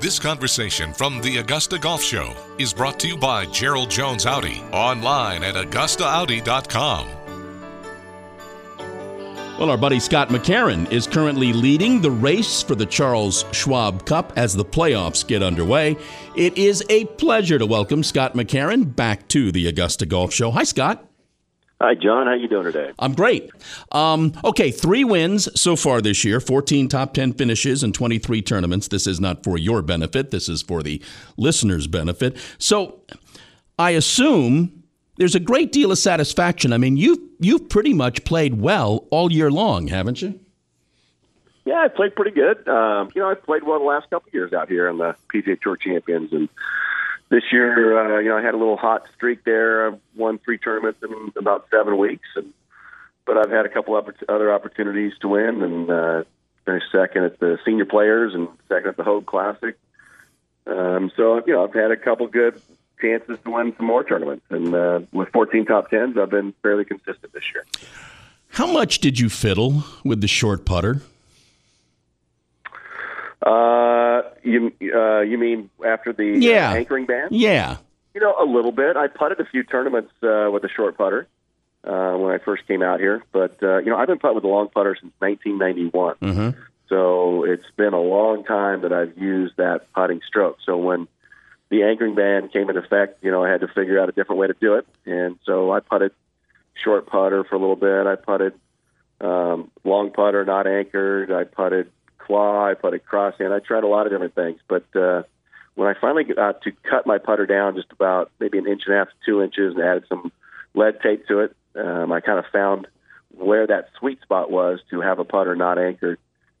This conversation from the Augusta Golf Show is brought to you by Gerald Jones Audi, online at AugustaAudi.com. Well, our buddy Scott McCarron is currently leading the race for the Charles Schwab Cup as the playoffs get underway. It is a pleasure to welcome Scott McCarron back to the Augusta Golf Show. Hi, Scott. Hi, John. How you doing today? I'm great. Um, okay, three wins so far this year, 14 top 10 finishes and 23 tournaments. This is not for your benefit. This is for the listeners' benefit. So I assume there's a great deal of satisfaction. I mean, you've you've pretty much played well all year long, haven't you? Yeah, I played pretty good. Um, you know, I played well the last couple of years out here in the PGA Tour Champions, and this year, uh, you know, I had a little hot streak there. I've won three tournaments in about seven weeks, and but I've had a couple other opportunities to win, and uh, finished second at the Senior Players and second at the Hoag Classic. Um, so you know, I've had a couple good chances to win some more tournaments. And uh, with 14 top tens, I've been fairly consistent this year. How much did you fiddle with the short putter? Uh, you uh, you mean after the uh, yeah. uh, anchoring ban? Yeah. You know, a little bit. I putted a few tournaments uh, with a short putter uh, when I first came out here, but uh, you know, I've been putting with a long putter since 1991. Mm-hmm. So it's been a long time that I've used that putting stroke. So when the anchoring ban came into effect, you know, I had to figure out a different way to do it. And so I putted short putter for a little bit. I putted um, long putter, not anchored. I putted claw. I putted crosshand. I tried a lot of different things. But uh, when I finally got to cut my putter down just about maybe an inch and a half to two inches and added some lead tape to it, um, I kind of found where that sweet spot was to have a putter not anchored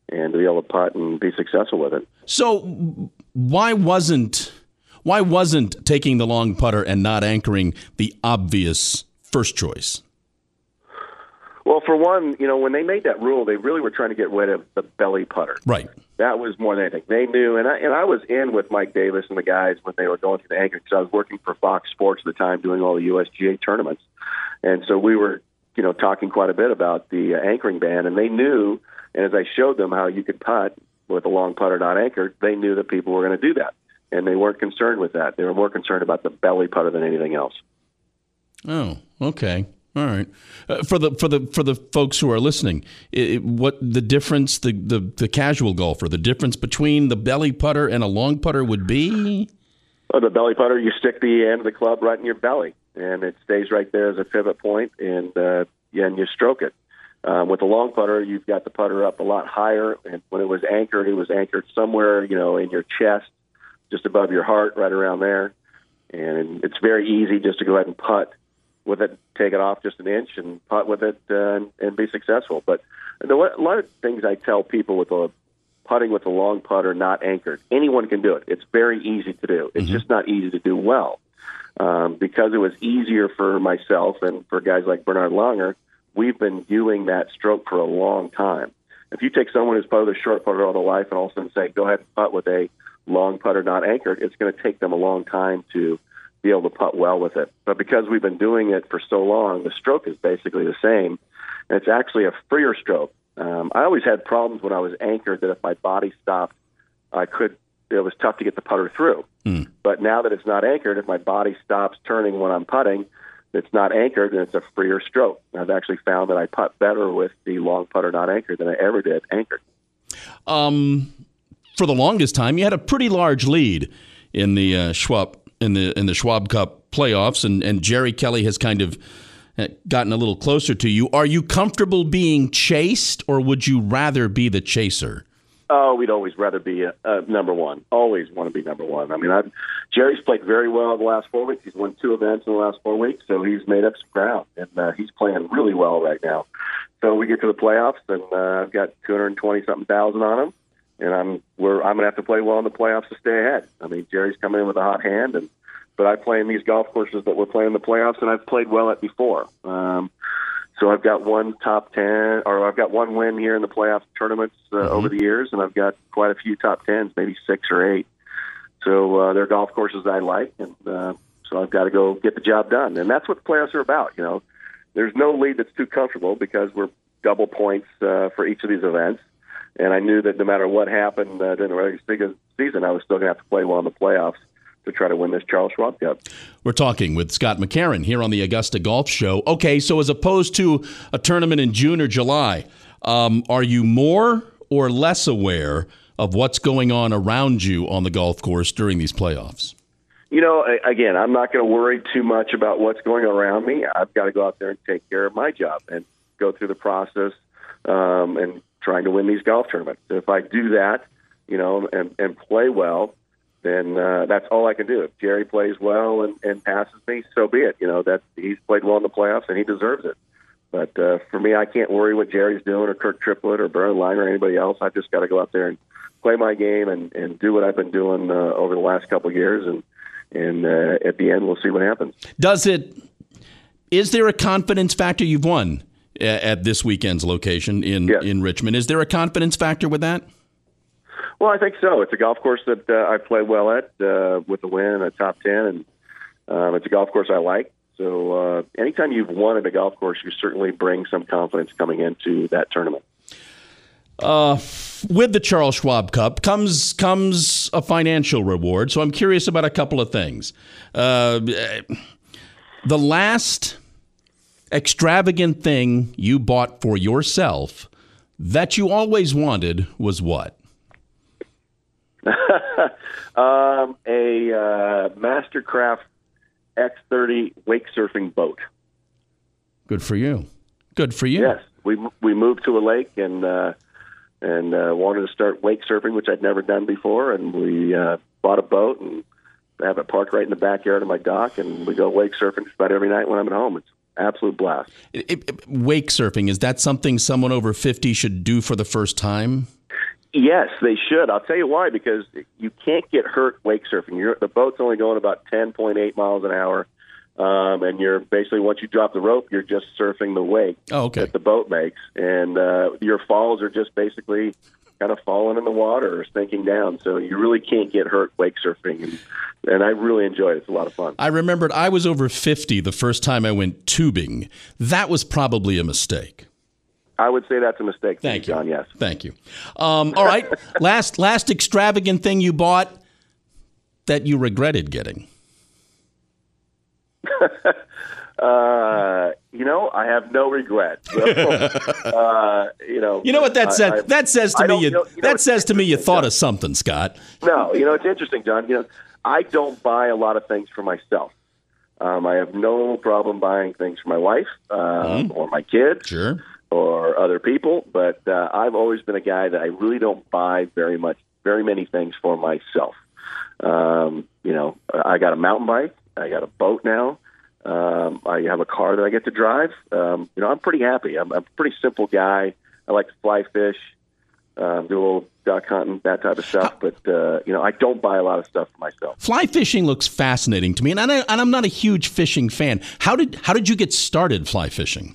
and to be able to putt and be successful with it. So why wasn't why wasn't taking the long putter and not anchoring the obvious first choice? Well, for one, you know, when they made that rule, they really were trying to get rid of the belly putter. Right. That was more than anything. They knew, and I and I was in with Mike Davis and the guys when they were going through the anchoring because I was working for Fox Sports at the time, doing all the USGA tournaments, and so we were, you know, talking quite a bit about the uh, anchoring ban, and they knew. And as I showed them how you could putt with a long putter not anchored, they knew that people were going to do that and they weren't concerned with that. They were more concerned about the belly putter than anything else. Oh, okay. All right. Uh, for the for the for the folks who are listening, it, what the difference the, the the casual golfer, the difference between the belly putter and a long putter would be? Well, the belly putter, you stick the end of the club right in your belly, and it stays right there as a pivot point, and uh, and you stroke it. Um, with the long putter, you've got the putter up a lot higher, and when it was anchored, it was anchored somewhere, you know, in your chest just above your heart, right around there. And it's very easy just to go ahead and putt with it, take it off just an inch, and putt with it uh, and, and be successful. But the, a lot of things I tell people with a putting with a long putter not anchored, anyone can do it. It's very easy to do. It's mm-hmm. just not easy to do well. Um, because it was easier for myself and for guys like Bernhard Langer, we've been doing that stroke for a long time. If you take someone who's putted a short putter all their life and all of a sudden say, go ahead and putt with a long putter not anchored, it's going to take them a long time to be able to putt well with it. But because we've been doing it for so long, the stroke is basically the same. And it's actually a freer stroke. Um, I always had problems when I was anchored that if my body stopped, I could. It was tough to get the putter through. Mm. But now that it's not anchored, if my body stops turning when I'm putting, it's not anchored, and it's a freer stroke. I've actually found that I putt better with the long putter not anchored than I ever did anchored. Um, for the longest time, you had a pretty large lead in the uh, Schwab in the in the Schwab Cup playoffs, and and Jerry Kelly has kind of uh, gotten a little closer to you. Are you comfortable being chased, or would you rather be the chaser? Oh, we'd always rather be uh, number one. Always want to be number one. I mean, I've, Jerry's played very well the last four weeks. He's won two events in the last four weeks, so he's made up some ground, and uh, he's playing really well right now. So we get to the playoffs, and uh, I've got two hundred twenty something thousand on him and I'm we're I'm gonna have to play well in the playoffs to stay ahead. I mean, Jerry's coming in with a hot hand, and but I play in these golf courses that we're playing in the playoffs, and I've played well at before. Um, so I've got one top ten, or I've got one win here in the playoff tournaments uh, mm-hmm. over the years, and I've got quite a few top tens, maybe six or eight. So uh, they're golf courses I like, and uh, so I've got to go get the job done, and that's what the playoffs are about. You know, there's no lead that's too comfortable because we're double points uh, for each of these events and I knew that no matter what happened uh, during the regular season, I was still going to have to play well in the playoffs to try to win this Charles Schwab Cup. We're talking with Scott McCarron here on the Augusta Golf Show. Okay, so as opposed to a tournament in June or July, um, are you more or less aware of what's going on around you on the golf course during these playoffs? You know, again, I'm not going to worry too much about what's going around me. I've got to go out there and take care of my job and go through the process um, and trying to win these golf tournaments. If I do that, you know, and, and play well, then uh, that's all I can do. If Jerry plays well and, and passes me, so be it. You know that he's played well in the playoffs and he deserves it. But uh, for me, I can't worry what Jerry's doing or Kirk Triplett or Bernhard Langer or anybody else. I just got to go out there and play my game and, and do what I've been doing uh, over the last couple of years. And and uh, at the end, we'll see what happens. Does it? Is there a confidence factor? You've won at this weekend's location in yes. in Richmond. Is there a confidence factor with that? Well, I think so. It's a golf course that uh, I play well at uh, with a win, a top ten, and um, it's a golf course I like. So uh, anytime you've won at a golf course, you certainly bring some confidence coming into that tournament. Uh, with the Charles Schwab Cup comes comes a financial reward. So I'm curious about a couple of things. Uh, the last extravagant thing you bought for yourself that you always wanted was what? um, a uh, Mastercraft X30 wake surfing boat. Good for you. Good for you. Yes, we we moved to a lake and uh, and uh, wanted to start wake surfing, which I'd never done before, and we uh, bought a boat and have it parked right in the backyard of my dock, and we go wake surfing just about every night when I'm at home. It's absolute blast. It, it, wake surfing is that something someone over 50 should do for the first time? Yes, they should. I'll tell you why. Because you can't get hurt wake surfing. You're, the boat's only going about 10.8 miles an hour, um, and you're basically once you drop the rope, you're just surfing the wake oh, okay. that the boat makes, and uh, your falls are just basically kind of falling in the water or sinking down. So you really can't get hurt wake surfing, and, and I really enjoy it. It's a lot of fun. I remembered I was over 50 the first time I went tubing. That was probably a mistake. I would say that's a mistake. Thank you, John. Yes. Thank you. Um, all right. last last extravagant thing you bought that you regretted getting. uh, you know, I have no regret. So, uh, you know, you know what that says. that says to me, you, you know, that says to me, you thought of something, Scott. No, you know, it's interesting, John. You know, I don't buy a lot of things for myself. Um, I have no problem buying things for my wife um, mm. or my kids. Sure or other people, but uh, I've always been a guy that I really don't buy very much, very many things for myself. Um, you know, I got a mountain bike, I got a boat now, um, I have a car that I get to drive. Um, you know, I'm pretty happy. I'm, I'm a pretty simple guy. I like to fly fish, um, do a little duck hunting, that type of stuff. But uh, you know, I don't buy a lot of stuff for myself. Fly fishing looks fascinating to me, and, I, and I'm not a huge fishing fan. How did how did you get started fly fishing?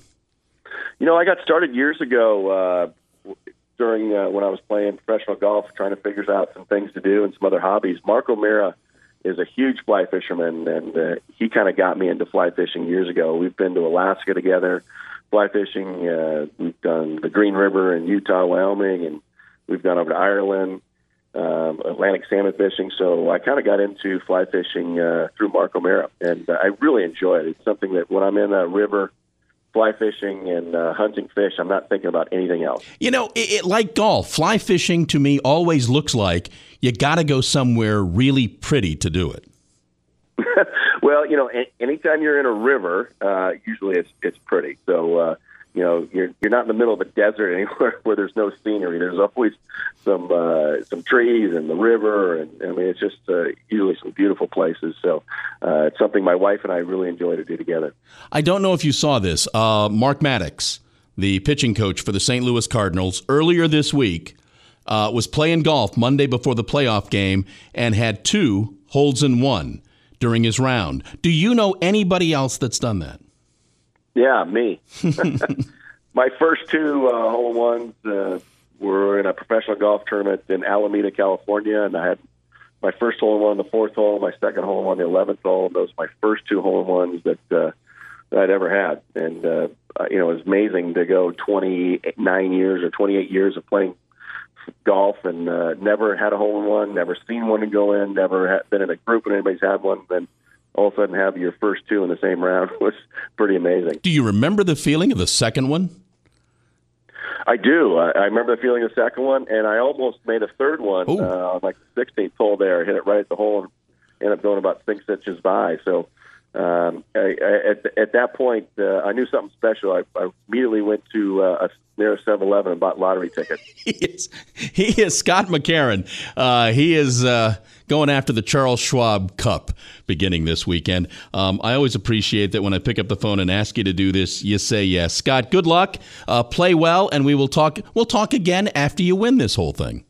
You know, I got started years ago uh, during uh, when I was playing professional golf, trying to figure out some things to do and some other hobbies. Mark O'Meara is a huge fly fisherman, and uh, he kind of got me into fly fishing years ago. We've been to Alaska together, fly fishing. Uh, we've done the Green River in Utah, Wyoming, and we've gone over to Ireland. Um, Atlantic salmon fishing, so I kind of got into fly fishing uh, through Mark O'Meara, and uh, I really enjoy it. It's something that when I'm in a river, fly fishing and uh, hunting fish. I'm not thinking about anything else. You know, it, it, like golf, fly fishing to me always looks like you got to go somewhere really pretty to do it. well, you know, anytime you're in a river, uh, usually it's it's pretty. So uh, you know you're you're not in the middle of a desert anywhere where there's no scenery. There's always some uh, some trees and the river, and I mean it's just uh, usually some beautiful places. So uh, it's something my wife and I really enjoy to do together. I don't know if you saw this. Uh, Mark Maddux, the pitching coach for the St. Louis Cardinals, earlier this week uh, was playing golf Monday before the playoff game and had two holes in one during his round. Do you know anybody else that's done that? Yeah, me. My first two uh, hole ones uh, were in a professional golf tournament in Alameda, California, and I had my first hole in one on the fourth hole, my second hole on the eleventh hole. Those were my first two hole in ones that uh, that I'd ever had, and uh, you know, it was amazing to go twenty nine years or twenty eight years of playing golf and uh, never had a hole in one, never seen one to go in, never had, been in a group and anybody's had one. Then all of a sudden have your first two in the same round was pretty amazing. Do you remember the feeling of the second one? I do. I, I remember the feeling of the second one, and I almost made a third one uh, on like the 16th hole there. I hit it right at the hole and ended up going about six inches by. So um, I, I, at, at that point, uh, I knew something special. I, I immediately went to uh, a near 7-Eleven and bought lottery tickets. He is, he is Scott McCarron. Uh, he is uh, going after the Charles Schwab Cup beginning this weekend. Um, I always appreciate that when I pick up the phone and ask you to do this, you say yes. Scott, good luck. Uh, play well, and we will talk. We'll talk again after you win this whole thing.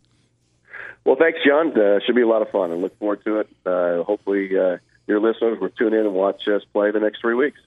Well, thanks, John. Uh, should be a lot of fun. I look forward to it. Uh, hopefully, uh, your listeners will tune in and watch us play the next three weeks.